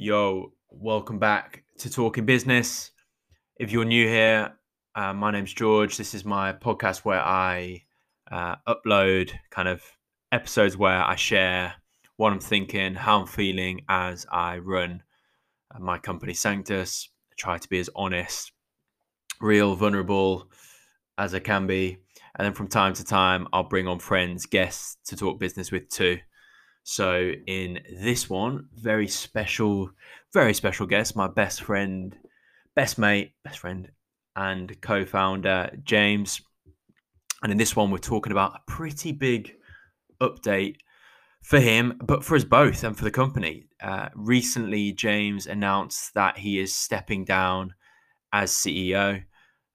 Yo, welcome back to Talking Business. If you're new here, uh, my name's George. This is my podcast where I uh, upload kind of episodes where I share what I'm thinking, how I'm feeling as I run uh, my company Sanctus. I try to be as honest, real, vulnerable as I can be. And then from time to time, I'll bring on friends, guests to talk business with too. So in this one, very special, very special guest, my best friend, best mate, best friend, and co-founder James. And in this one, we're talking about a pretty big update for him, but for us both and for the company. Uh, recently, James announced that he is stepping down as CEO.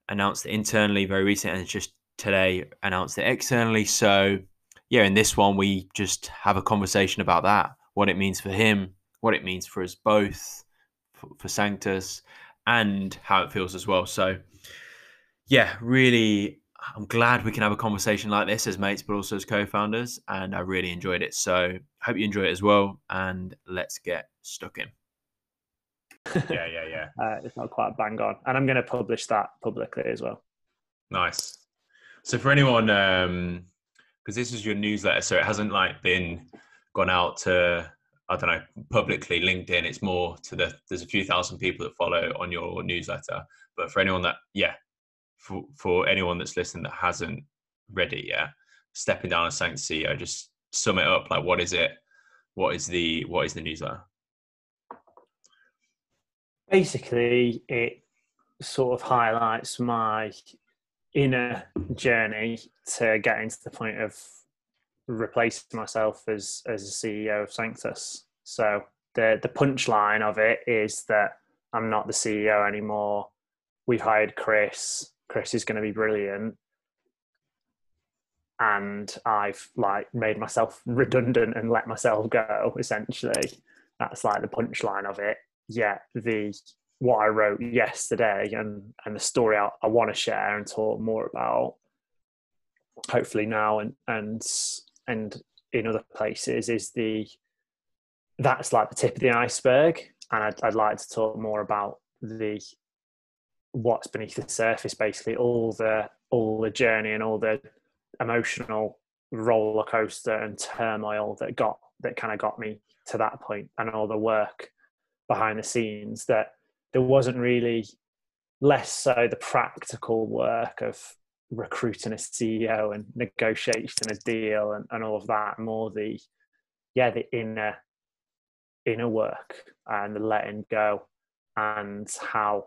Announced internally very recently, and just today announced it externally. So yeah, in this one, we just have a conversation about that, what it means for him, what it means for us both, for, for Sanctus, and how it feels as well. So, yeah, really, I'm glad we can have a conversation like this as mates, but also as co founders. And I really enjoyed it. So, hope you enjoy it as well. And let's get stuck in. yeah, yeah, yeah. Uh, it's not quite bang on. And I'm going to publish that publicly as well. Nice. So, for anyone, um, because this is your newsletter, so it hasn't like been gone out to I don't know publicly LinkedIn. It's more to the there's a few thousand people that follow on your newsletter. But for anyone that yeah, for for anyone that's listening that hasn't read it yet, stepping down as Sanctus CEO, just sum it up. Like what is it? What is the what is the newsletter? Basically, it sort of highlights my inner journey to getting to the point of replacing myself as as a CEO of Sanctus. So the the punchline of it is that I'm not the CEO anymore. We've hired Chris. Chris is going to be brilliant. And I've like made myself redundant and let myself go. Essentially, that's like the punchline of it. Yeah, the what I wrote yesterday and and the story I, I want to share and talk more about. Hopefully now and and and in other places is the that's like the tip of the iceberg, and I'd, I'd like to talk more about the what's beneath the surface, basically all the all the journey and all the emotional roller coaster and turmoil that got that kind of got me to that point and all the work behind the scenes that there wasn't really less so the practical work of recruiting a CEO and negotiating a deal and, and all of that, more the yeah, the inner inner work and the letting go and how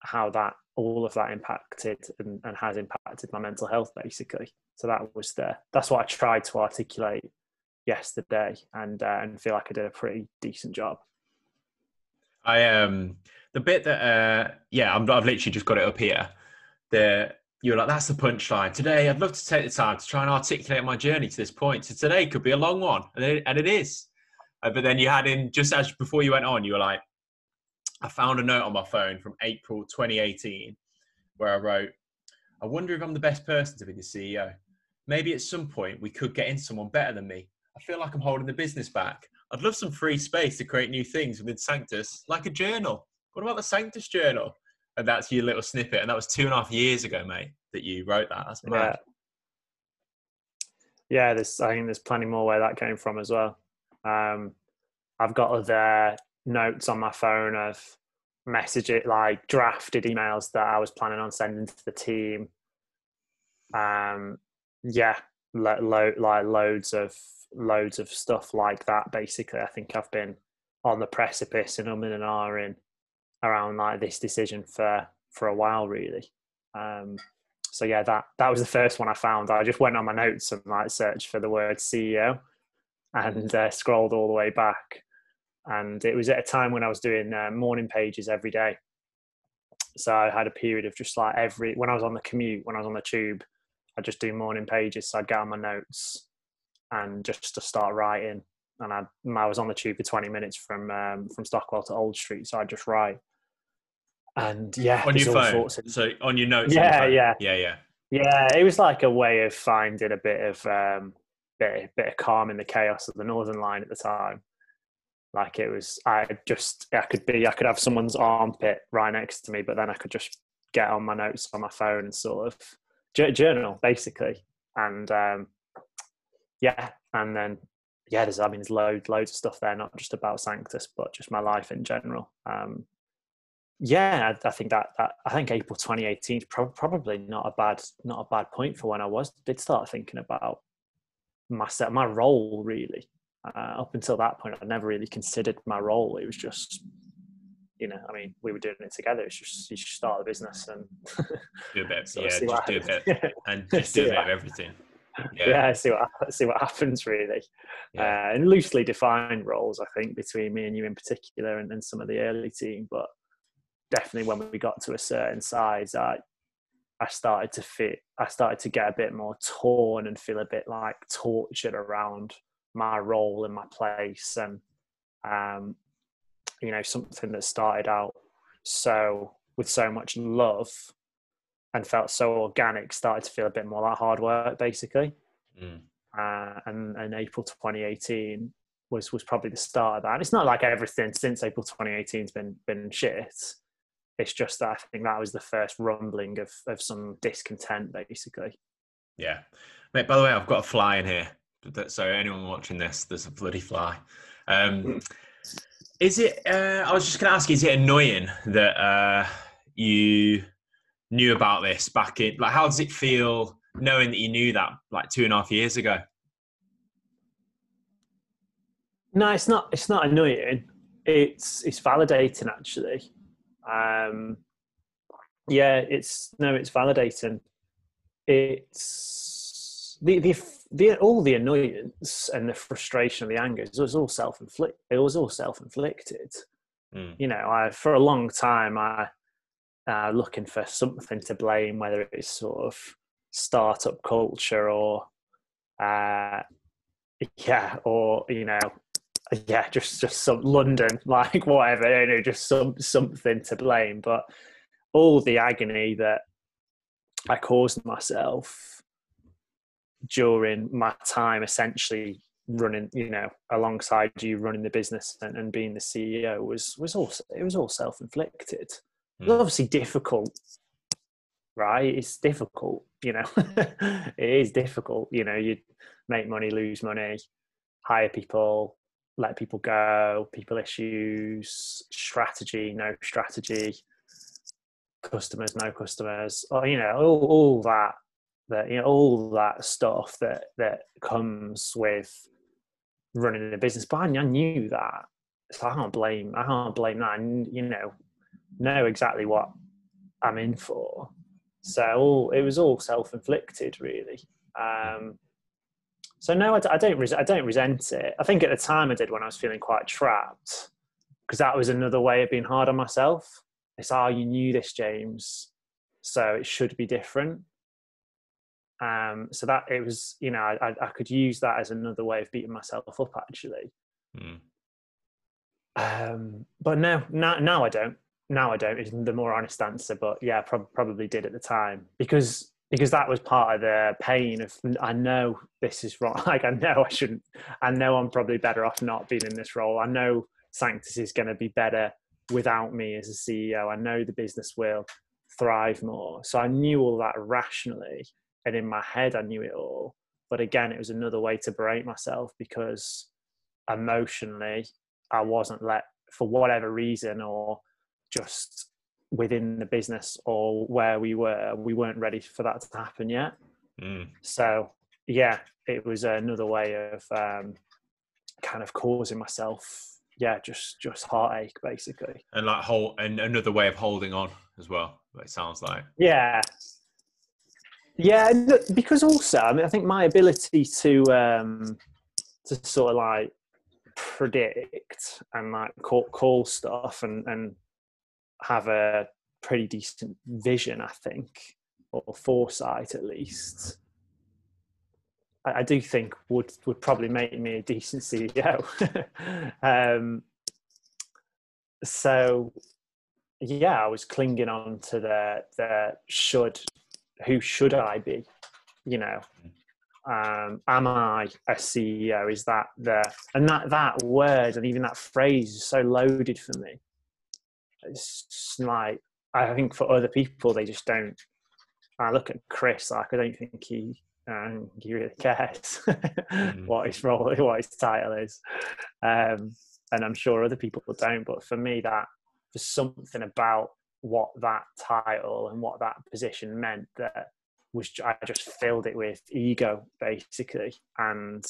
how that all of that impacted and, and has impacted my mental health basically. So that was the that's what I tried to articulate yesterday and uh, and feel like I did a pretty decent job. I um the bit that uh yeah i have literally just got it up here. The you're like that's the punchline. Today I'd love to take the time to try and articulate my journey to this point. So today could be a long one, and it, and it is. Uh, but then you had in just as before you went on, you were like, I found a note on my phone from April 2018 where I wrote, I wonder if I'm the best person to be the CEO. Maybe at some point we could get in someone better than me. I feel like I'm holding the business back. I'd love some free space to create new things within Sanctus, like a journal. What about the Sanctus journal? And that's your little snippet. And that was two and a half years ago, mate, that you wrote that. That's mad. Yeah, yeah there's, I think there's plenty more where that came from as well. Um, I've got other notes on my phone of message it like drafted emails that I was planning on sending to the team. Um, yeah, lo- lo- like loads of loads of stuff like that. Basically, I think I've been on the precipice and I'm in and ahhing around like this decision for for a while, really. Um, so yeah, that that was the first one I found. I just went on my notes and like searched for the word CEO and uh, scrolled all the way back. And it was at a time when I was doing uh, morning pages every day. So I had a period of just like every when I was on the commute, when I was on the tube, I'd just do morning pages. So I'd get on my notes and just to start writing. And I, I was on the tube for 20 minutes from um, from Stockwell to Old Street, so I just write. And yeah, on your phone. Of, so on your notes. Yeah, yeah, yeah, yeah. Yeah, it was like a way of finding a bit of um, bit, bit of calm in the chaos of the Northern Line at the time. Like it was, I just, I could be, I could have someone's armpit right next to me, but then I could just get on my notes on my phone and sort of journal basically. And um, yeah, and then yeah, there's, I mean, there's loads, loads of stuff there, not just about Sanctus, but just my life in general. Um, yeah, I, I, think that, that I think April 2018 is pro- probably not a bad, not a bad point for when I was did start thinking about myself, my role really. Uh, up until that point, I never really considered my role. It was just, you know, I mean, we were doing it together. It's just you start a business and do a bit, yeah, just do a bit, and just do a bit of everything. Yeah. yeah, see what see what happens really, yeah. uh, and loosely defined roles. I think between me and you in particular, and, and some of the early team, but definitely when we got to a certain size, I I started to fit. I started to get a bit more torn and feel a bit like tortured around my role and my place, and um, you know something that started out so with so much love and felt so organic started to feel a bit more like hard work basically. Mm. Uh, and, and April 2018 was was probably the start of that. And it's not like everything since April 2018 has been been shit it's just that I think that was the first rumbling of of some discontent, basically. Yeah, mate. By the way, I've got a fly in here. So anyone watching this, there's a bloody fly. Um, is it? Uh, I was just going to ask: Is it annoying that uh, you knew about this back in? Like, how does it feel knowing that you knew that like two and a half years ago? No, it's not. It's not annoying. It's it's validating actually. Um, yeah, it's no, it's validating. It's the the the all the annoyance and the frustration and the anger it was all self inflicted. It was all self inflicted. Mm. You know, I for a long time I uh, looking for something to blame, whether it's sort of startup culture or uh, yeah, or you know, yeah, just just some London, like whatever, you know, just some something to blame. But all the agony that I caused myself during my time, essentially running, you know, alongside you, running the business and, and being the CEO, was was also it was all self inflicted. Mm. It was obviously difficult, right? It's difficult, you know. it is difficult, you know. You make money, lose money, hire people, let people go, people issues, strategy, no strategy, customers, no customers, or you know, all, all that that you know, all that stuff that that comes with running a business. But I, I knew that, so I can't blame I can't blame that. And you know, know exactly what I'm in for. So all, it was all self inflicted, really. Um, so no, I, I don't. I don't resent it. I think at the time I did when I was feeling quite trapped, because that was another way of being hard on myself. It's oh, you knew this, James, so it should be different. Um, so that it was, you know, I, I could use that as another way of beating myself up, actually. Mm. Um, but no, now, now I don't. Now I don't. Is the more honest answer. But yeah, prob- probably did at the time because because that was part of the pain of I know this is wrong. Like I know I shouldn't. I know I'm probably better off not being in this role. I know Sanctus is going to be better without me as a CEO. I know the business will thrive more. So I knew all that rationally, and in my head I knew it all. But again, it was another way to berate myself because emotionally I wasn't let for whatever reason or just within the business or where we were, we weren't ready for that to happen yet. Mm. So yeah, it was another way of um, kind of causing myself, yeah, just just heartache basically. And like whole and another way of holding on as well. It sounds like. Yeah. Yeah, because also I mean I think my ability to um, to sort of like predict and like call, call stuff and and have a pretty decent vision, I think, or foresight at least. I, I do think would would probably make me a decent CEO. um, so yeah, I was clinging on to the the should who should I be, you know. um, am I a CEO? Is that the and that that word and even that phrase is so loaded for me. It's like I think for other people they just don't. I look at Chris like I don't think he um, he really cares mm. what his role, what his title is, um, and I'm sure other people don't. But for me, that there's something about what that title and what that position meant that was I just filled it with ego basically, and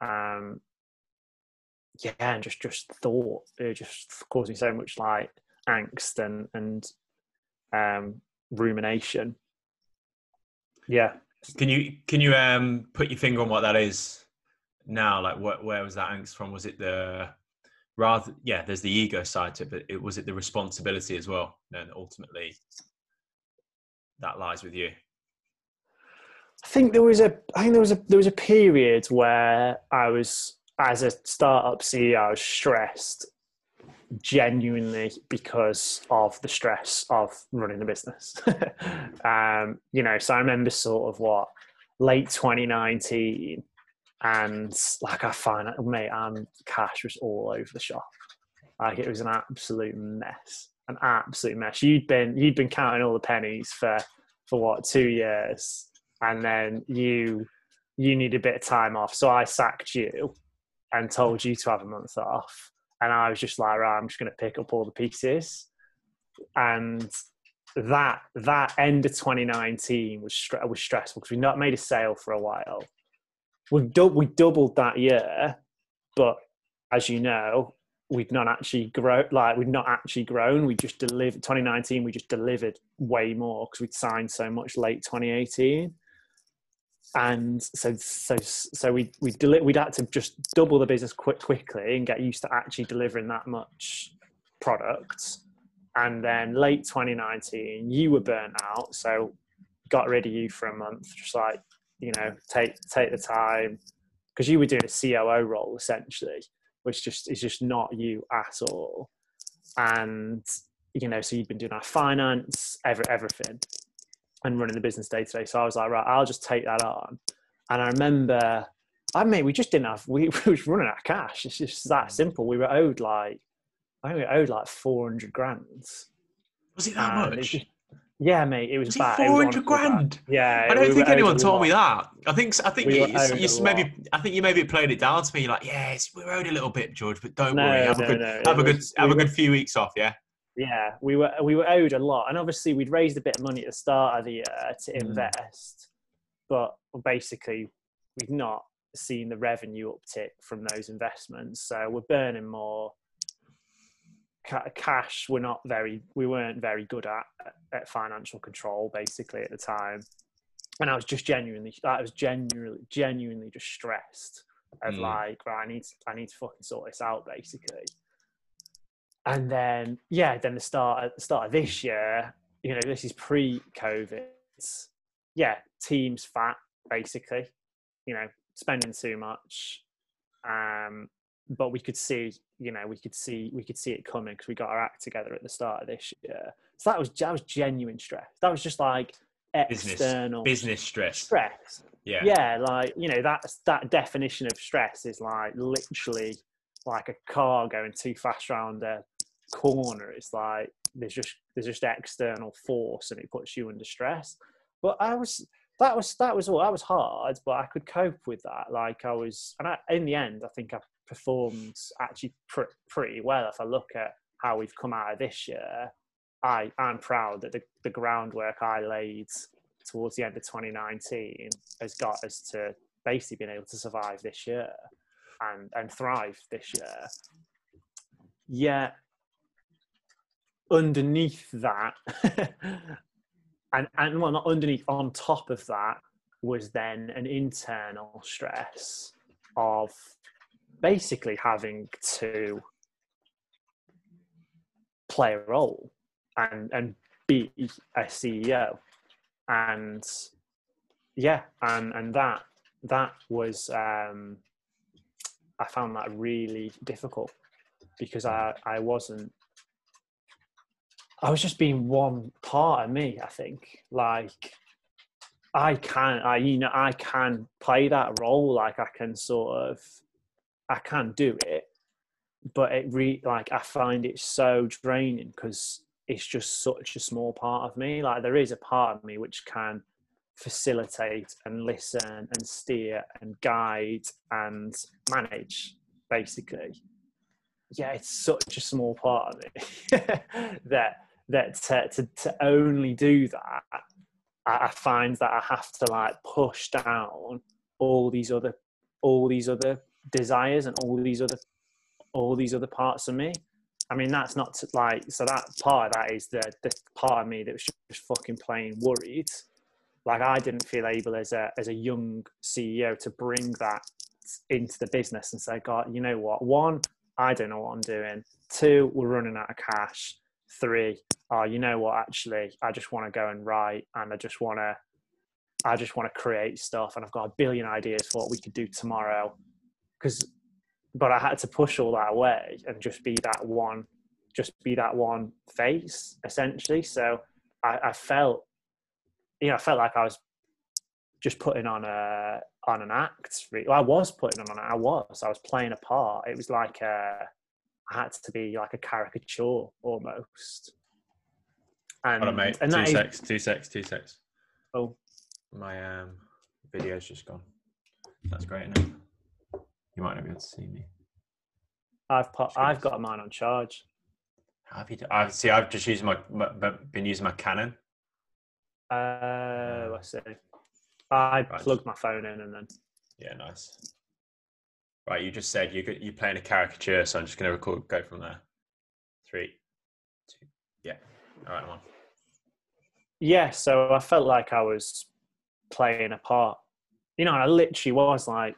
um, yeah, and just just thought it just caused me so much like angst and and um, rumination. Yeah. Can you can you um put your finger on what that is now? Like, what where was that angst from? Was it the rather? Yeah, there's the ego side to it, but it was it the responsibility as well. And ultimately, that lies with you. I think there was a I think there was a there was a period where I was as a startup CEO I was stressed genuinely because of the stress of running the business. um, you know, so I remember sort of what late 2019 and like I find mate, um cash was all over the shop. Like it was an absolute mess. An absolute mess. You'd been you'd been counting all the pennies for for what, two years and then you you need a bit of time off. So I sacked you and told you to have a month off. And I was just like, right, I'm just going to pick up all the pieces. And that that end of 2019 was was stressful because we not made a sale for a while. We du- we doubled that year, but as you know, we've not actually grown. Like we've not actually grown. We just delivered 2019. We just delivered way more because we'd signed so much late 2018 and so so so we we deli- we'd had to just double the business quick quickly and get used to actually delivering that much product. And then late 2019 you were burnt out so got rid of you for a month just like you know take take the time. Because you were doing a COO role essentially which just is just not you at all. And you know so you've been doing our finance every, everything and running the business day to day. So I was like, right, I'll just take that on. And I remember, I mean, we just didn't have, we, we was running out of cash. It's just that mm. simple. We were owed like, I think we owed like 400 grand. Was it that and much? It just, yeah, mate, it was, was bad. Four hundred grand. Bad. Yeah, I don't we think anyone told me that. I think I think we you, you maybe I think you maybe played it down to me like, yeah, we're owed a little bit, George, but don't no, worry, have no, a good no, have a good have a good few weeks off, yeah. Yeah, we were we were owed a lot, and obviously we'd raised a bit of money at the start of the year to mm. invest, but basically we've not seen the revenue uptick from those investments. So we're burning more cash. We're not very we weren't very good at at financial control basically at the time, and I was just genuinely I was genuinely genuinely just stressed of mm. like right, I need to, I need to fucking sort this out basically and then yeah, then the start at the start of this year, you know, this is pre-COVID. Yeah, teams fat basically. You know, spending too much. Um, but we could see, you know, we could see we could see it coming because we got our act together at the start of this year. So that was that was genuine stress. That was just like external business, business stress. Stress. Yeah. Yeah, like you know that's that definition of stress is like literally like a car going too fast around a corner it's like there's just there's just external force and it puts you under stress. But i was that was that was all that was hard but i could cope with that. Like i was and I, in the end i think i performed actually pr- pretty well. If i look at how we've come out of this year i i'm proud that the, the groundwork i laid towards the end of 2019 has got us to basically being able to survive this year and and thrive this year. Yeah underneath that, and and well, not underneath, on top of that was then an internal stress of basically having to play a role and and be a CEO, and yeah, and and that that was um, I found that really difficult because I I wasn't I was just being one part of me, I think. Like, I can, I you know, I can play that role. Like I can sort of, I can do it, but it re like I find it so draining because it's just such a small part of me. Like there is a part of me which can facilitate and listen and steer and guide and manage, basically. Yeah, it's such a small part of me that that to, to, to only do that, I, find that I have to like push down all these other all these other desires and all these other all these other parts of me. I mean, that's not to, like so. That part of that is the the part of me that was just fucking plain worried. Like I didn't feel able as a as a young CEO to bring that into the business and say, God, you know what? One, I don't know what I'm doing. Two, we're running out of cash. Three, oh, you know what? Actually, I just want to go and write, and I just want to, I just want to create stuff, and I've got a billion ideas for what we could do tomorrow. Because but I had to push all that away and just be that one, just be that one face essentially. So I, I felt, you know, I felt like I was just putting on a on an act. I was putting on. An I was. I was playing a part. It was like a, I had to be like a caricature almost. And, Hold on, mate. And two secs. Is, two secs. Two secs. Oh, my um video's just gone. That's great. Isn't it? You might not be able to see me. I've put, I've got mine on charge. Have you? I see. I've just used my, my been using my Canon. Uh, let's see. I right. plugged my phone in and then. Yeah, nice. Right, you just said you you're playing a caricature, so I'm just going to record. Go from there. Three, two, yeah. All right, I'm on. Yeah, so I felt like I was playing a part. You know, I literally was like,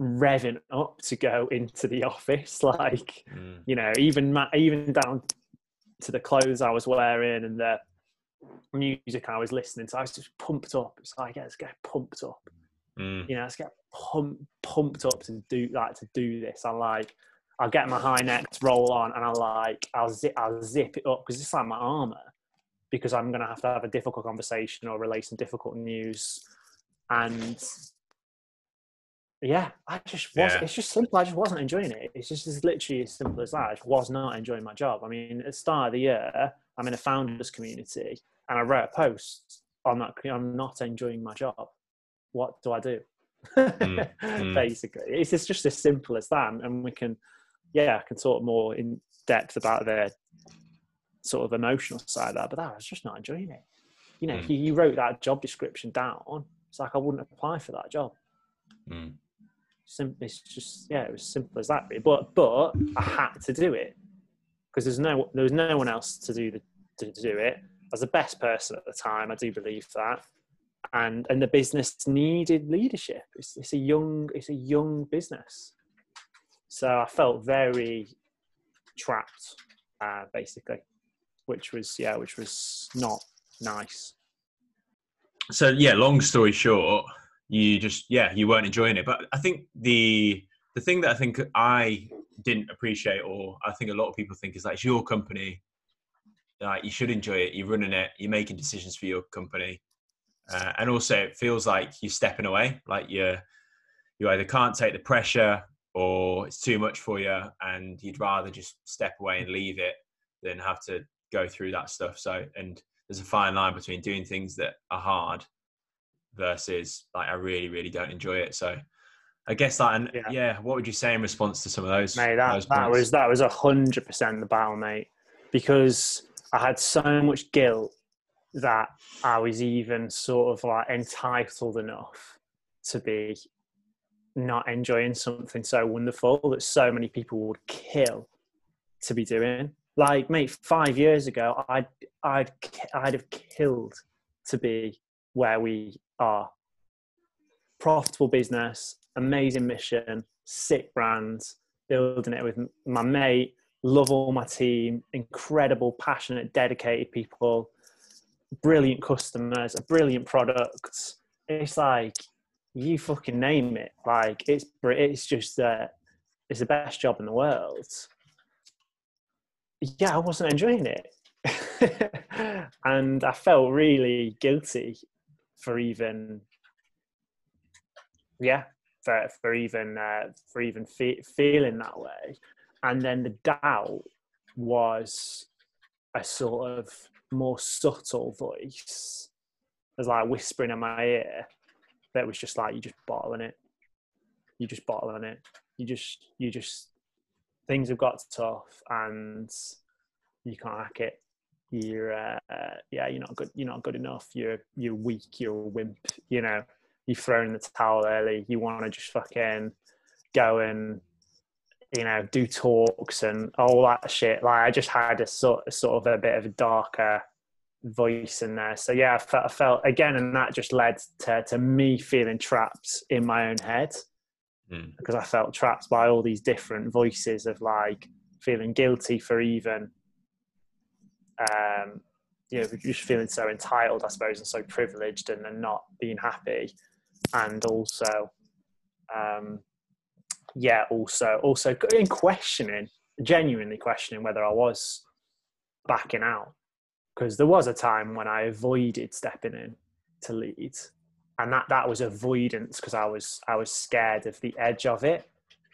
revving up to go into the office like mm. you know even even down to the clothes i was wearing and the music i was listening to i was just pumped up it's like let's get pumped up mm. you know let's get pump, pumped up to do like to do this i like i'll get my high necks roll on and i like i'll zip i'll zip it up because it's like my armor because i'm going to have to have a difficult conversation or relay some difficult news and yeah, I just was. Yeah. It's just simple. I just wasn't enjoying it. It's just as literally as simple as that. I just was not enjoying my job. I mean, at the start of the year, I'm in a founders community, and I wrote a post on that. I'm not enjoying my job. What do I do? Mm, mm. Basically, it's just, just as simple as that, and we can, yeah, I can talk more in depth about the sort of emotional side of that. But that I was just not enjoying it. You know, mm. you, you wrote that job description down. It's like I wouldn't apply for that job. Mm Simple. It's just yeah, it was simple as that. But but I had to do it because there's no there was no one else to do the to do it. I was the best person at the time. I do believe that, and and the business needed leadership. It's, it's a young it's a young business, so I felt very trapped, uh, basically, which was yeah, which was not nice. So yeah, long story short, you just yeah you weren't enjoying it. But i think the the thing that i think i didn't appreciate or i think a lot of people think is like it's your company. Like you should enjoy it. You're running it. You're making decisions for your company uh, and also it feels like you're stepping away like you're you either can't take the pressure or it's too much for you and you'd rather just step away and leave it than have to go through that stuff so and there's a fine line between doing things that are hard versus like I really really don't enjoy it. So I guess that and yeah. yeah, what would you say in response to some of those? Mate, that, those that was that was a hundred percent the battle, mate. Because I had so much guilt that I was even sort of like entitled enough to be not enjoying something so wonderful that so many people would kill to be doing. Like, mate, five years ago, I'd I'd I'd have killed to be where we are profitable business, amazing mission, sick brands, building it with my mate, love all my team, incredible, passionate, dedicated people, brilliant customers, a brilliant product. It's like you fucking name it. Like it's it's just uh, it's the best job in the world. Yeah, I wasn't enjoying it. and I felt really guilty for even, yeah, for for even uh, for even fe- feeling that way. And then the doubt was a sort of more subtle voice, as like whispering in my ear, that was just like you just bottling it, you just bottling it, you just you just things have got tough and you can't hack it. You're uh, yeah you're not good you're not good enough. You're you're weak you're a wimp you know. You've thrown the towel early. You want to just fucking go and you know do talks and all that shit like i just had a sort, sort of a bit of a darker voice in there so yeah I felt, I felt again and that just led to, to me feeling trapped in my own head mm. because i felt trapped by all these different voices of like feeling guilty for even um, you know, just feeling so entitled, I suppose, and so privileged and, and not being happy. And also, um, yeah, also, also in questioning, genuinely questioning whether I was backing out. Because there was a time when I avoided stepping in to lead. And that, that was avoidance because I was I was scared of the edge of it.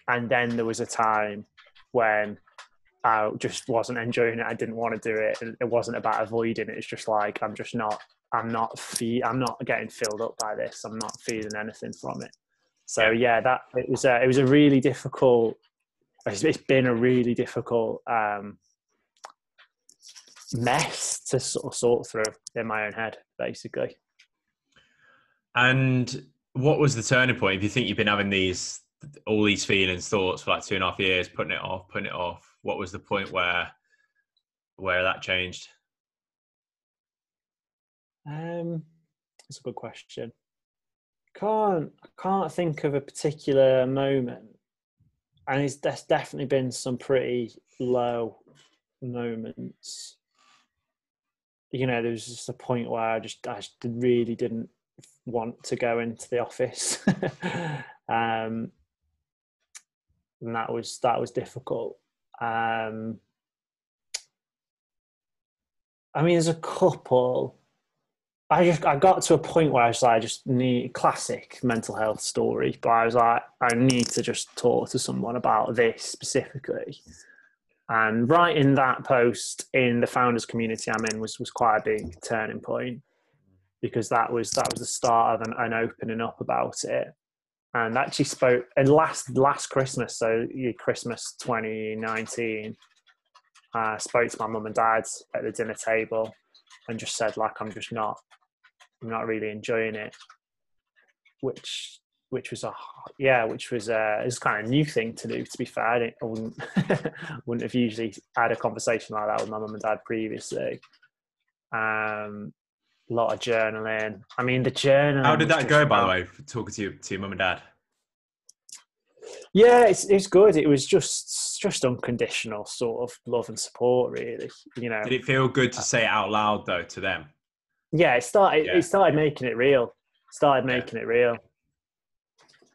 And then there was a time when I just wasn't enjoying it. I didn't want to do it. It wasn't about avoiding it. It's just like I'm just not. I'm not. Fe- I'm not getting filled up by this. I'm not feeling anything from it. So yeah, that it was. A, it was a really difficult. it's, it's been a really difficult um, mess to sort of sort through in my own head, basically. And what was the turning point? If you think you've been having these all these feelings, thoughts for like two and a half years, putting it off, putting it off what was the point where where that changed? Um, that's a good question. Can't I can't think of a particular moment, and it's there's definitely been some pretty low moments. You know, there was just a point where I just I just really didn't want to go into the office, um, and that was that was difficult. Um, I mean, there's a couple. I just I got to a point where I was like, I just need classic mental health story, but I was like, I need to just talk to someone about this specifically. And writing that post in the founders community I'm in was was quite a big turning point because that was that was the start of an, an opening up about it and actually spoke and last last Christmas, so Christmas 2019, I uh, spoke to my mum and dad at the dinner table and just said like I'm just not I'm not really enjoying it, which which was a yeah, which was a it's kind of new thing to do. To be fair, I, I wouldn't wouldn't have usually had a conversation like that with my mum and dad previously. Um, a lot of journaling. I mean, the journal. How did that go, by the way? Talking to you, to your mum and dad. Yeah, it's it's good. It was just just unconditional sort of love and support, really. You know. Did it feel good to say it out loud though to them? Yeah, it started. Yeah. It started making it real. Started making yeah. it real.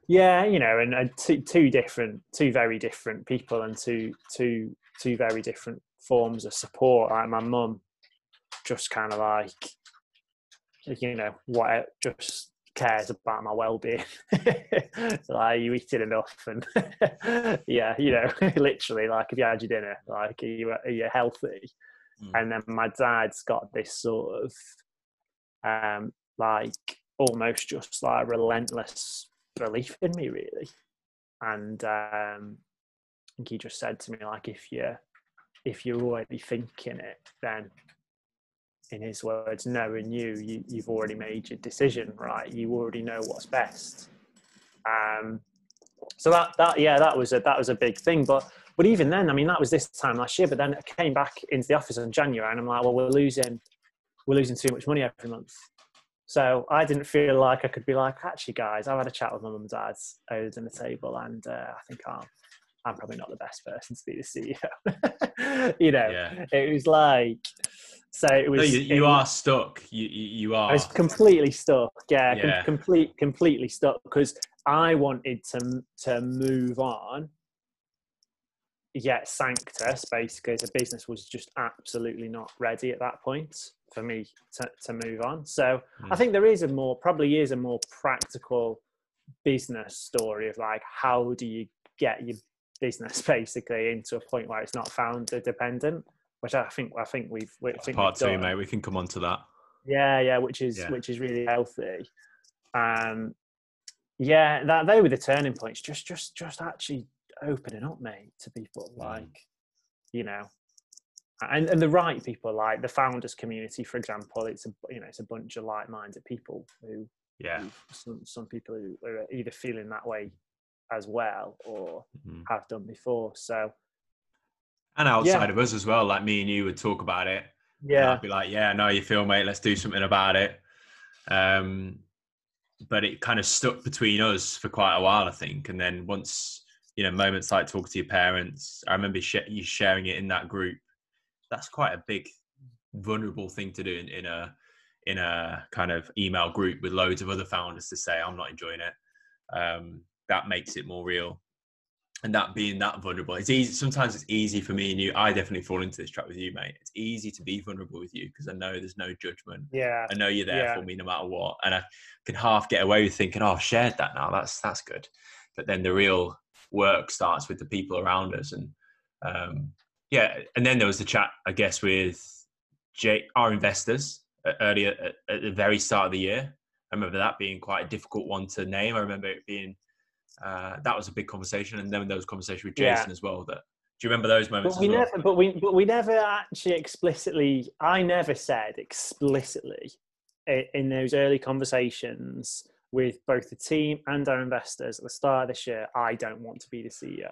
Yeah, you know, and, and two two different, two very different people, and two two two very different forms of support. Like my mum, just kind of like you know what just cares about my well-being so like you eating enough and yeah you know literally like if you had your dinner like are you, are you healthy mm. and then my dad's got this sort of um like almost just like relentless belief in me really and um I think he just said to me like if you if you're already thinking it then in his words, knowing you, you you've already made your decision, right? You already know what's best. Um, so that that yeah, that was a that was a big thing. But but even then, I mean, that was this time last year. But then I came back into the office in January, and I'm like, well, we're losing we're losing too much money every month. So I didn't feel like I could be like, actually, guys, I've had a chat with my mum and dad over the table, and uh, I think I'm I'm probably not the best person to be the CEO. you know, yeah. it was like so it was. No, you, you it, are stuck. You, you are. I was completely stuck. Yeah, yeah. Com- complete, completely stuck because I wanted to to move on yet Sanctus, basically, as a business, was just absolutely not ready at that point for me to, to move on. So mm. I think there is a more, probably is a more practical business story of like, how do you get your business basically into a point where it's not founder dependent, which I think, I think we've, we, I think part two, mate. We can come on to that. Yeah, yeah, which is, yeah. which is really healthy. Um, yeah, that they were the turning points. Just, just, just actually opening up, mate, to people mm. like, you know, and, and the right people, like the founders community, for example. It's a you know it's a bunch of like-minded people who yeah who, some some people who are either feeling that way as well or mm-hmm. have done before. So and outside yeah. of us as well, like me and you would talk about it. Yeah, I'd be like, yeah, no, you feel, mate. Let's do something about it. Um, but it kind of stuck between us for quite a while, I think. And then once you know moments like talking to your parents i remember sh- you sharing it in that group that's quite a big vulnerable thing to do in, in a in a kind of email group with loads of other founders to say i'm not enjoying it. Um, that makes it more real. And that being that vulnerable it's easy sometimes it's easy for me and you i definitely fall into this trap with you mate. It's easy to be vulnerable with you because i know there's no judgment. Yeah. I know you're there yeah. for me no matter what. And i can half get away with thinking oh i've shared that now. That's that's good. But then the real work starts with the people around us and um, yeah and then there was the chat i guess with J- our investors earlier at, at, the very start of the year i remember that being quite a difficult one to name i remember it being uh, that was a big conversation and then there was conversation with jason yeah. as well that do you remember those moments but we well? never but we but we never actually explicitly i never said explicitly in those early conversations with both the team and our investors at the start of this year, I don't want to be the CEO.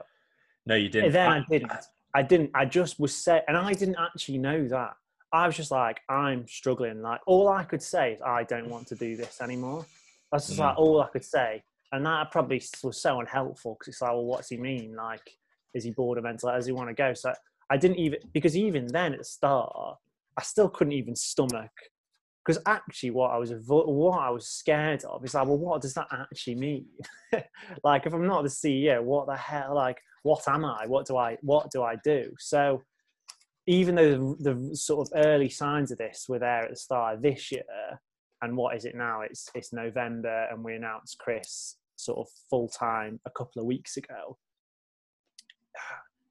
No, you didn't. And then I, I didn't. I didn't. I just was set, and I didn't actually know that. I was just like, I'm struggling. Like all I could say is, I don't want to do this anymore. That's just mm. like all I could say, and that probably was so unhelpful because it's like, well, what's he mean? Like, is he bored of mental? Does he want to go? So I didn't even because even then at the start, I still couldn't even stomach because actually what i was what i was scared of is like well what does that actually mean like if i'm not the ceo what the hell like what am i what do i what do i do so even though the, the sort of early signs of this were there at the start of this year and what is it now it's it's november and we announced chris sort of full time a couple of weeks ago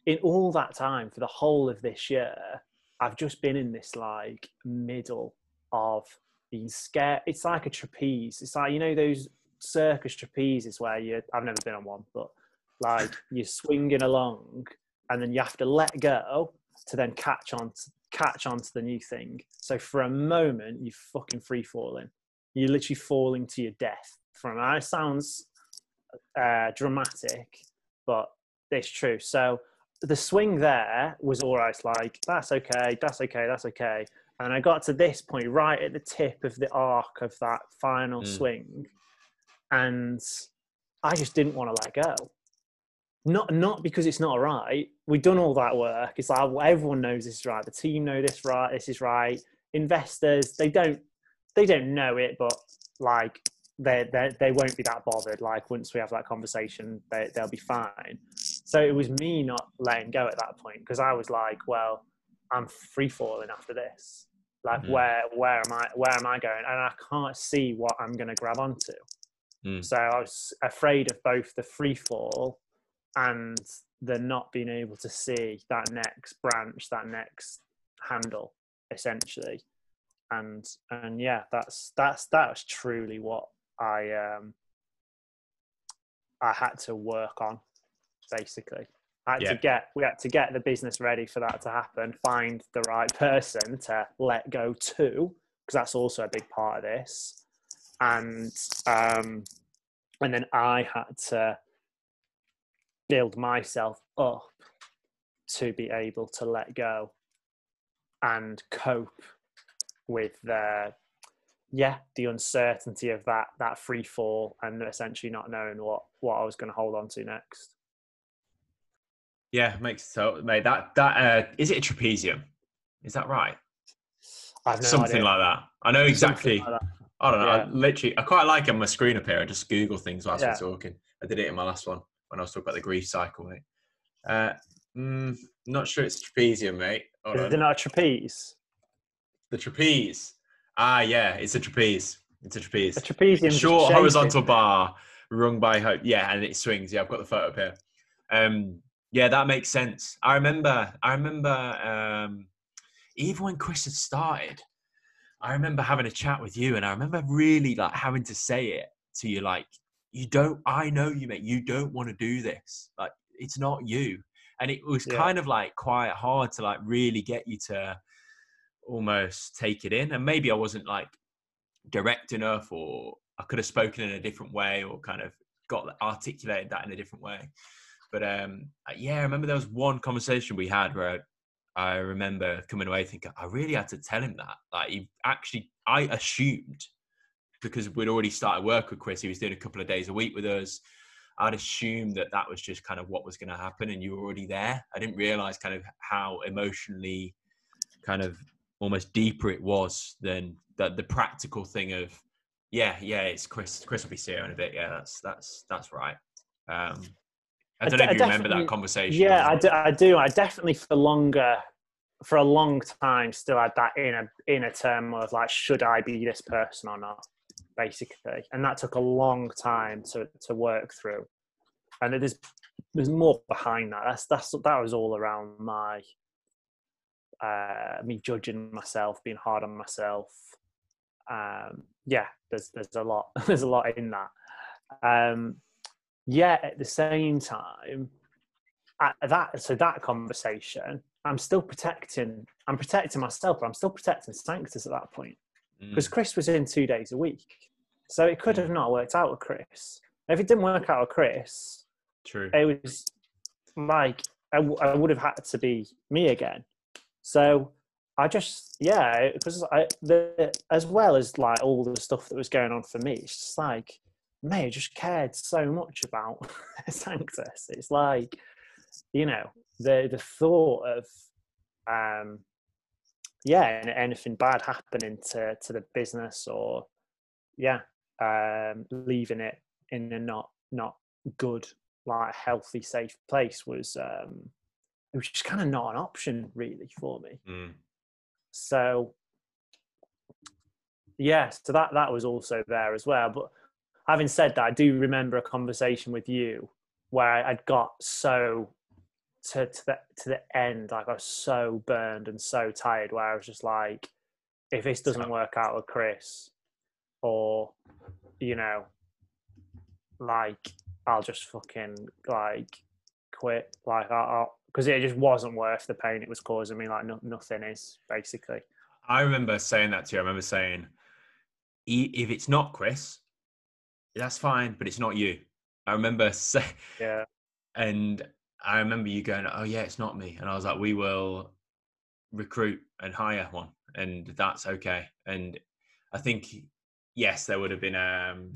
in all that time for the whole of this year i've just been in this like middle of being scared. It's like a trapeze. It's like you know those circus trapezes where you. I've never been on one, but like you're swinging along, and then you have to let go to then catch on to, catch onto the new thing. So for a moment, you're fucking free falling. You're literally falling to your death. From it sounds uh, dramatic, but it's true. So the swing there was all right. Like that's okay, that's okay, that's okay. And I got to this point right at the tip of the arc of that final mm. swing, and I just didn't want to let go. Not not because it's not right. We've done all that work. It's like everyone knows this is right. The team know this right. This is right. Investors they don't they don't know it, but like they they they won't be that bothered. Like once we have that conversation, they they'll be fine. So it was me not letting go at that point because I was like, well, I'm free falling after this. Like mm-hmm. where where am I where am I going? And I can't see what I'm going to grab onto. Mm. So I was afraid of both the free fall and the not being able to see that next branch, that next handle, essentially. And and yeah, that's that's that was truly what I um I had to work on, basically. I had yeah. to get we had to get the business ready for that to happen. Find the right person to let go to, because that's also a big part of this. And um, and then I had to build myself up to be able to let go and cope with the yeah the uncertainty of that that free fall and essentially not knowing what what I was going to hold on to next. Yeah, makes so mate. That that uh, is it a trapezium? Is that right? I've no Something idea. like that. I know exactly. Like I don't know. Yeah. I literally, I quite like on my screen up here. I just Google things whilst yeah. we're talking. I did it in my last one when I was talking about the grief cycle, mate. Uh, Mm, not sure it's trapezium, mate. Hold Is on. it not a trapeze? The trapeze. Ah, yeah, it's a trapeze. It's a trapeze. A trapezium. Short horizontal bar rung by ho- yeah, and it swings. Yeah, I've got the photo up here. Um, yeah, that makes sense. I remember. I remember. Um, even when Chris had started, I remember having a chat with you, and I remember really like having to say it to you, like, "You don't. I know you, mate. You don't want to do this. Like, it's not you." And it was Yeah. kind of like quite hard to like really get you to almost take it in. And maybe I wasn't like direct enough, or I could have spoken in a different way, or kind of got articulated that in a different way. But um, yeah, I remember there was one conversation we had where I, I remember coming away thinking I really had to tell him that. Like he actually, I assumed because we'd already started work with Chris, he was doing a couple of days a week with us. I'd assumed that that was just kind of what was going to happen, and you were already there. I didn't realize kind of how emotionally, kind of almost deeper it was than the the practical thing of, yeah, yeah, it's Chris. Chris will be here in a bit. Yeah, that's that's that's right. Um, I I don't know if you remember that conversation. Yeah, I do, I do. I definitely for longer, for a long time, still had that inner inner turmoil of like, should I be this person or not? Basically, and that took a long time to to work through. And there's there's more behind that. That's that's that was all around my uh, me judging myself, being hard on myself. Um, yeah, there's there's a lot there's a lot in that. Um, yeah, at the same time, at that so that conversation, I'm still protecting. I'm protecting myself, but I'm still protecting Sanctus at that point Mm, because Chris was in two days a week, so it could have not worked out with Chris. If it didn't work out with Chris, true. it was like I, w- I would have had to be me again. So I just yeah, because I the as well as like all the stuff that was going on for me, it's just like mate, I just cared so much about Sanctus. It's like you know the the thought of um yeah anything bad happening to to the business or yeah um leaving it in a not not good like healthy safe place was um it was just kind of not an option really for me. Mm, so yeah so that that was also there as well. But having said that i do remember a conversation with you where i'd got so to, to the to the end like i was so burned and so tired where i was just like if this doesn't work out with chris or you know like i'll just fucking like quit like i'll because it just wasn't worth the pain it was causing me like no, nothing is basically I remember saying that to you. I remember saying, "E- if it's not Chris, that's fine, but it's not you. I remember say, yeah and I remember you going, "Oh yeah, it's not me," and I was like, "We will recruit and hire one, and that's okay." And I think yes, there would have been um,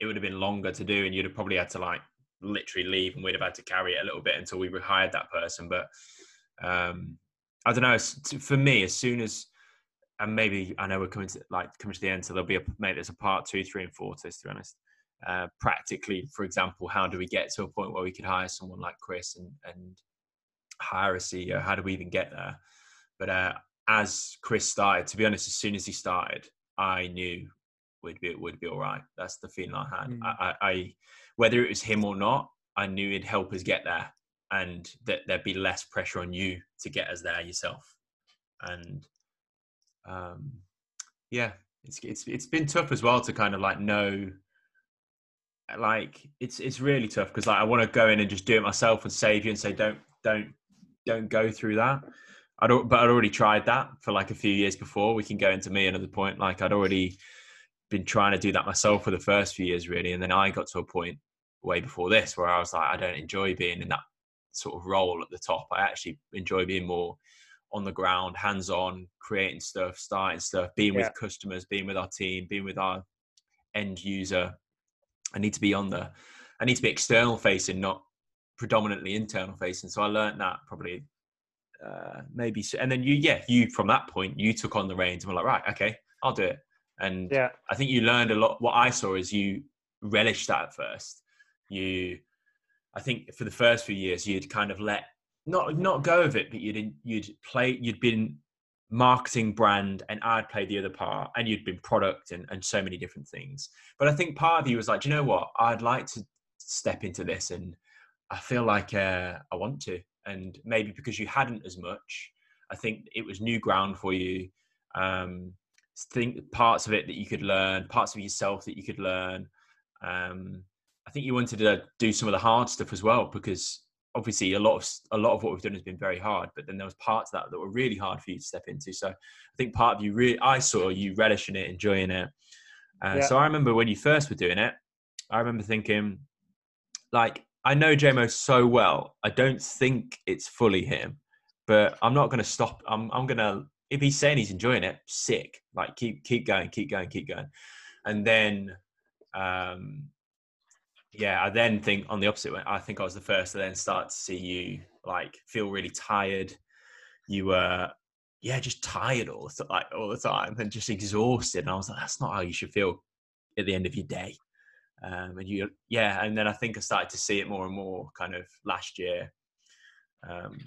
it would have been longer to do, and you'd have probably had to like literally leave, and we'd have had to carry it a little bit until we hired that person. But um, I don't know. For me, as soon as and maybe I know we're coming to like coming to the end, so there'll be a maybe there's a part two, three, and four to this. To be honest, uh, practically, for example, how do we get to a point where we could hire someone like Chris and and hire a CEO? How do we even get there? But uh, as Chris started, to be honest, as soon as he started, I knew would be would be all right. That's the feeling I had. Mm. I, I, I whether it was him or not, I knew he'd help us get there, and that there'd be less pressure on you to get us there yourself. And um, yeah, it's it's it's been tough as well to kind of like know. Like it's it's really tough because like I want to go in and just do it myself and save you and say don't don't don't go through that. I don't, but I'd already tried that for like a few years before. We can go into me another point. Like I'd already been trying to do that myself for the first few years, really, and then I got to a point way before this where I was like, I don't enjoy being in that sort of role at the top. I actually enjoy being more on the ground, hands on, creating stuff, starting stuff, being Yeah. with customers, being with our team, being with our end user. I need to be on the, I need to be external facing, not predominantly internal facing. So I learned that probably uh, maybe. s- And then you, yeah, you from that point, you took on the reins and were like, right, okay, I'll do it. And yeah I think you learned a lot. What I saw is you relished that at first. You, I think for the first few years, you'd kind of let not not go of it, but you'd you'd play you'd been marketing brand and I'd played the other part and you'd been product and, and so many different things. But I think part of you was like, you know what? I'd like to step into this and I feel like uh, I want to. And maybe because you hadn't as much, I think it was new ground for you. Um, think parts of it that you could learn, parts of yourself that you could learn. Um, I think you wanted to do some of the hard stuff as well because obviously a lot of a lot of what we've done has been very hard but then there was parts of that that were really hard for you to step into so i think part of you really i saw you relishing it enjoying it uh, yeah. so i remember when you first were doing it i remember thinking like i know jmo so well i don't think it's fully him but i'm not going to stop i'm, I'm going to if he's saying he's enjoying it sick like keep keep going keep going keep going and then um yeah, I then think on the opposite way, I think I was the first to then start to see you like feel really tired. You were, yeah, just tired all the like all the time and just exhausted. And I was like, that's not how you should feel at the end of your day. Um, and you, yeah, and then I think I started to see it more and more kind of last year. Um,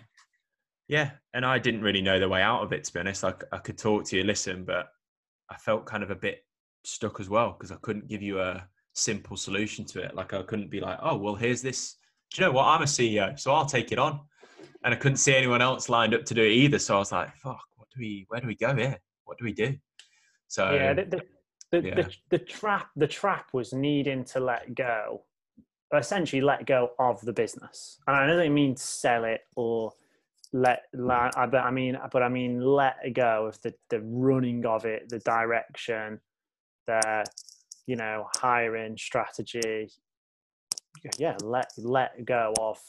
yeah, and I didn't really know the way out of it to be honest. Like I could talk to you, listen, but I felt kind of a bit stuck as well because I couldn't give you a simple solution to it. Like I couldn't be like, oh well, here's this. Do you know what? I'm a CEO, so I'll take it on. And I couldn't see anyone else lined up to do it either. So I was like, fuck, what do we? Where do we go here? What do we do? So yeah, the the, the, yeah. the, the trap the trap was needing to let go, essentially let go of the business. And I don't mean sell it or let, let but I mean but I mean let go of the the running of it, the direction, the you know, hiring strategy, yeah, let let go of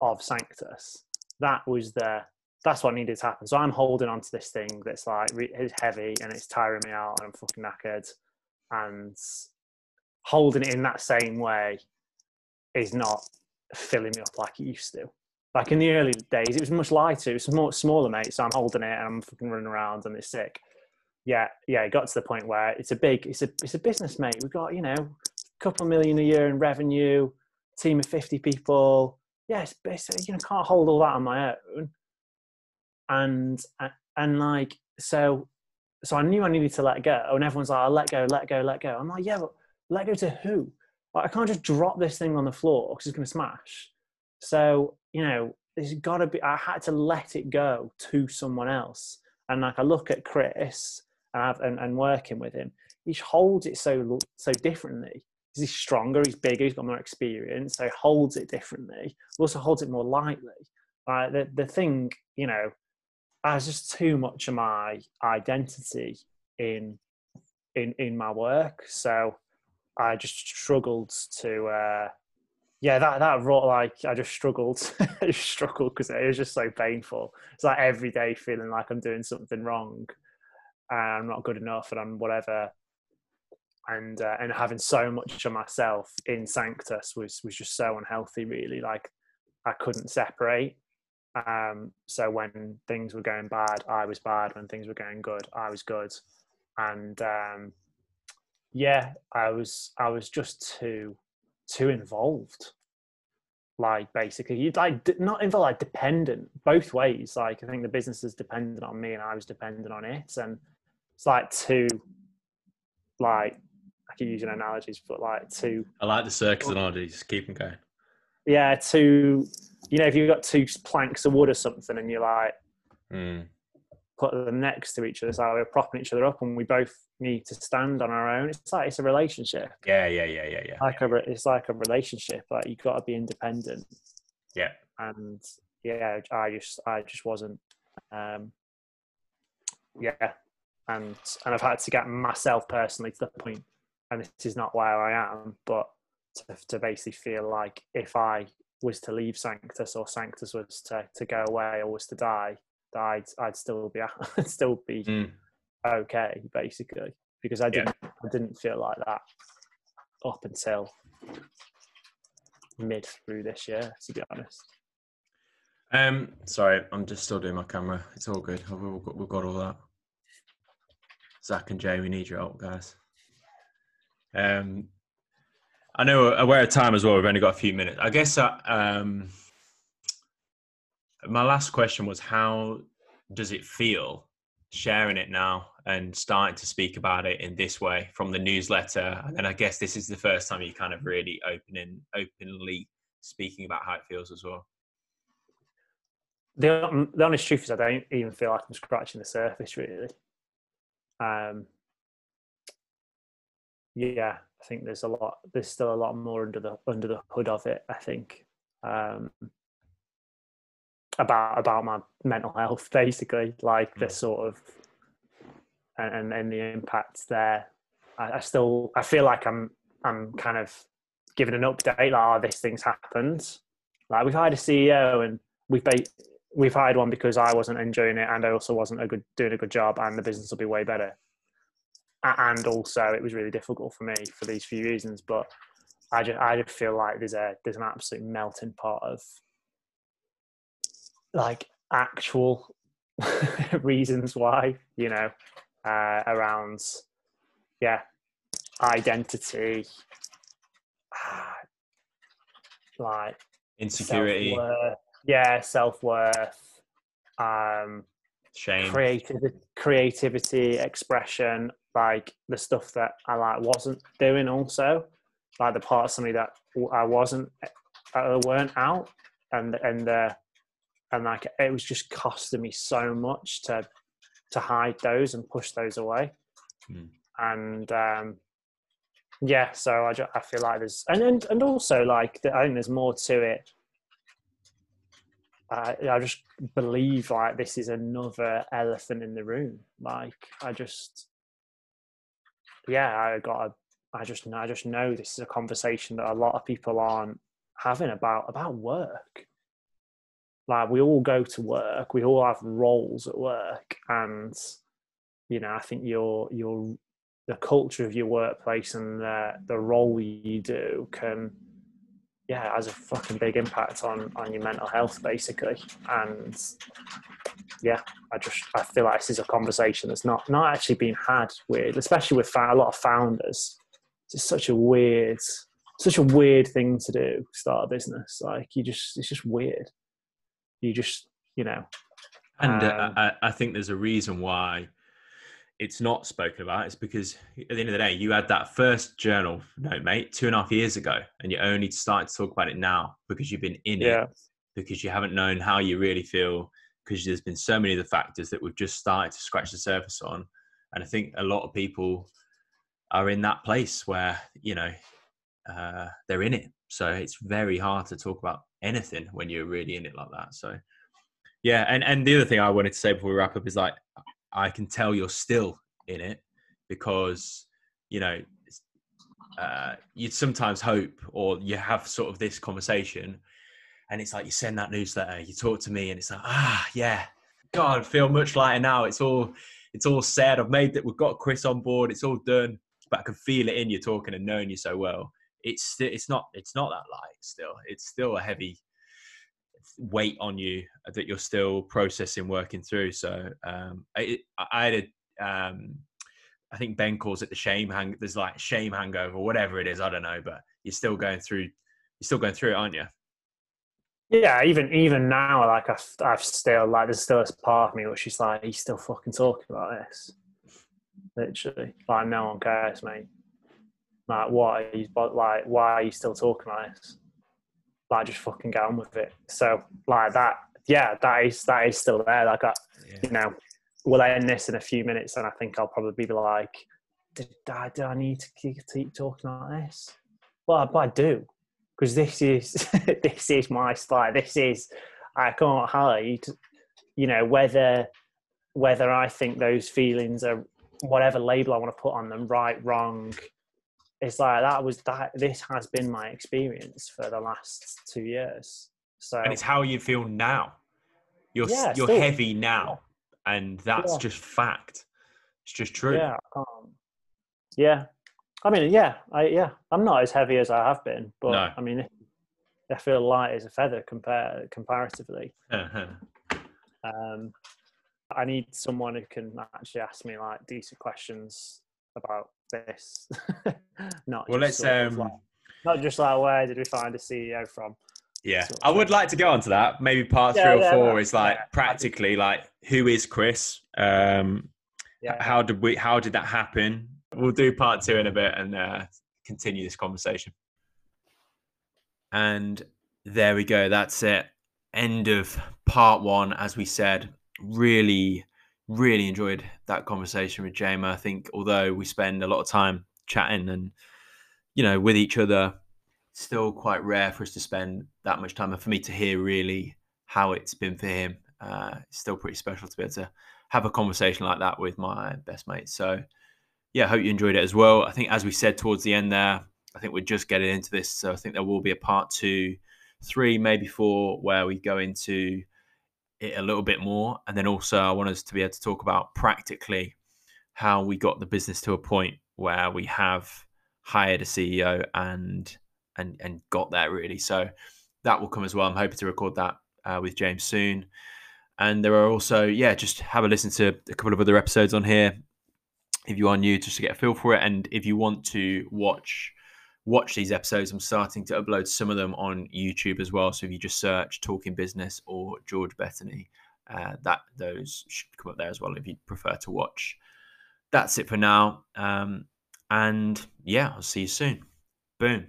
of Sanctus. That was the that's what needed to happen. So I'm holding on to this thing that's like it's heavy and it's tiring me out and I'm fucking knackered, and holding it in that same way is not filling me up like it used to. Like in the early days, it was much lighter. It was more smaller, mate. So I'm holding it and I'm fucking running around and it's sick yeah, yeah, it got to the point where it's a big, it's a, it's a business, mate. We've got, you know, a couple million a year in revenue, team of 50 people. Yeah, it's, it's, you know, can't hold all that on my own. And, and like, so, so I knew I needed to let go. And everyone's like, oh, let go, let go, let go. I'm like, yeah, but let go to who? Like, I can't just drop this thing on the floor because it's going to smash. So, you know, there's got to be, I had to let it go to someone else. And like, I look at Chris and, and, and working with him, he holds it so so differently. He's stronger, he's bigger, he's got more experience, so holds it differently. Also holds it more lightly. Like the the thing, you know, has just too much of my identity in in in my work. So I just struggled to uh yeah, that that wrought like I just struggled. I struggled because it was just so painful. It's like every day feeling like I'm doing something wrong and I'm not good enough and I'm whatever. And uh, and having so much of myself in Sanctus was was just so unhealthy. Really, like I couldn't separate. Um, so when things were going bad, I was bad. When things were going good, I was good. And um, yeah, I was I was just too too involved like basically you like not involved like dependent both ways like i think the business is dependent on me and i was dependent on it and it's like two like I keep using analogies, but like two. I like the circus analogies. Keep them going. Yeah, two. You know, if you've got two planks of wood or something, and you're like mm. Put them next to each other, so we're propping each other up, and we both need to stand on our own. It's like it's a relationship. Yeah, yeah, yeah, yeah, yeah. Like a, it's like a relationship. Like you've got to be independent. Yeah. And yeah, I just, I just wasn't. Um, yeah, and and I've had to get myself personally to the point, and this is not where I am, but to, to basically feel like if I was to leave Sanctus or Sanctus was to, to go away or was to die, I'd I'd still be I'd still be mm. okay basically because I didn't yeah. I didn't feel like that up until mid through this year to be honest. Um, sorry, I'm just still doing my camera. It's all good. We've got, we've got all that. Zach and Jay, we need your help, guys. Um, I know we're aware of time as well. We've only got a few minutes. I guess uh, um, My last question was how does it feel sharing it now and starting to speak about it in this way from the newsletter? And I guess this is the first time you kind of really opening openly speaking about how it feels as well. The, the honest truth is, I don't even feel like I'm scratching the surface, really. Um, yeah, I think there's a lot. There's still a lot more under the under the hood of it. I think um, about about my mental health, basically, like the mm. sort of and and the impacts there. I, I still I feel like I'm I'm kind of giving an update, like, oh, this thing's happened. Like we've hired a CEO and we've ba- we've hired one because I wasn't enjoying it and I also wasn't a good doing a good job and the business will be way better and also it was really difficult for me for these few reasons. But I just I just feel like there's a there's an absolute melting pot of like actual reasons why you know uh, around yeah identity like insecurity. self-worth, yeah self-worth um shame. creativity creativity expression like the stuff that I like wasn't doing also, like the parts of me that I wasn't uh, weren't out, and and uh, and like it was just costing me so much to to hide those and push those away, mm. and um, yeah, so I just, I feel like there's and and and also like I think there's more to it. I, I just believe like this is another elephant in the room. Like I just yeah, I got a, I just I just know this is a conversation that a lot of people aren't having about about work. Like we all go to work, we all have roles at work, and you know I think your your the culture of your workplace and the the role you do can yeah has a fucking big impact on on your mental health basically. And yeah i just i feel like this is a conversation that's not not actually being had with especially with a lot of founders. It's such a weird such a weird thing to do start a business. Like you just it's just weird you just you know and uh, um, I, I think there's a reason why it's not spoken about. It's because at the end of the day you had that first journal note mate two and a half years ago and you only started to talk about it now because you've been in yeah. it because you haven't known how you really feel because there's been so many of the factors that we've just started to scratch the surface on. And i think a lot of people are in that place where you know uh, they're in it so it's very hard to talk about anything when you're really in it like that so yeah and and the other thing i wanted to say before we wrap up is like I can tell you're still in it because you know uh, you'd sometimes hope or you have sort of this conversation and it's like you send that newsletter you talk to me and it's like ah yeah god I feel much lighter now. It's all it's all said. I've made that we've got chris on board. It's all done. But i can feel it in you talking and knowing you so well it's it's not it's not that light still it's still a heavy weight on you that you're still processing, working through. So um, I, I had a, um, I think Ben calls it the shame hang. There's like shame hangover, whatever it is. I don't know, but you're still going through. You're still going through it, aren't you? Yeah, even even now, like I've, I've still like there's still this part of me which is like he's still fucking talking about this. Literally, like no one cares, mate. Like what? Are you, like why are you still talking about this? like just fucking get on with it. So like that, yeah, that is that is still there. Like I, yeah. you know, we'll end this in a few minutes, and I think I'll probably be like, did I, do I need to keep talking like this? Well, but I do because this is this is my style. This is I can't hide. You know whether whether I think those feelings are whatever label I want to put on them, right, wrong, it's like that was that this has been my experience for the last two years. So and it's how you feel now. You're yeah, you're still, heavy now and that's yeah. just fact. It's just true. Yeah um, yeah. I mean yeah i yeah i'm not as heavy as i have been but no. i mean i feel light as a feather compare comparatively. Uh-huh. um i need someone who can actually ask me like decent questions about this. not well, let's um, like, not just like where did we find a CEO from? Yeah, I would like to go on to that. Maybe part yeah, three or yeah, four is like yeah, practically like who is Chris? Um, yeah. How did we? How did that happen? We'll do part two in a bit and uh, continue this conversation. And there we go. That's it. End of part one. As we said, really, really enjoyed that conversation with Jama. I think although we spend a lot of time chatting and you know with each other still quite rare for us to spend that much time and for me to hear really how it's been for him. Uh, it's still pretty special to be able to have a conversation like that with my best mate. So, yeah, I hope you enjoyed it as well. I think, as we said towards the end there, I think we're just getting into this. So, I think there will be a part two, three, maybe four, where we go into it a little bit more. And then also, I want us to be able to talk about practically how we got the business to a point where we have hired a CEO and and and got there really. So that will come as well. I'm hoping to record that uh, with James soon. And there are also, yeah, just have a listen to a couple of other episodes on here if you are new, just to get a feel for it. And if you want to watch watch these episodes, I'm starting to upload some of them on YouTube as well. So if you just search Talking Business or George Bettany, uh, that those should come up there as well if you prefer to watch. That's it for now. Um, and yeah, I'll see you soon. Boom.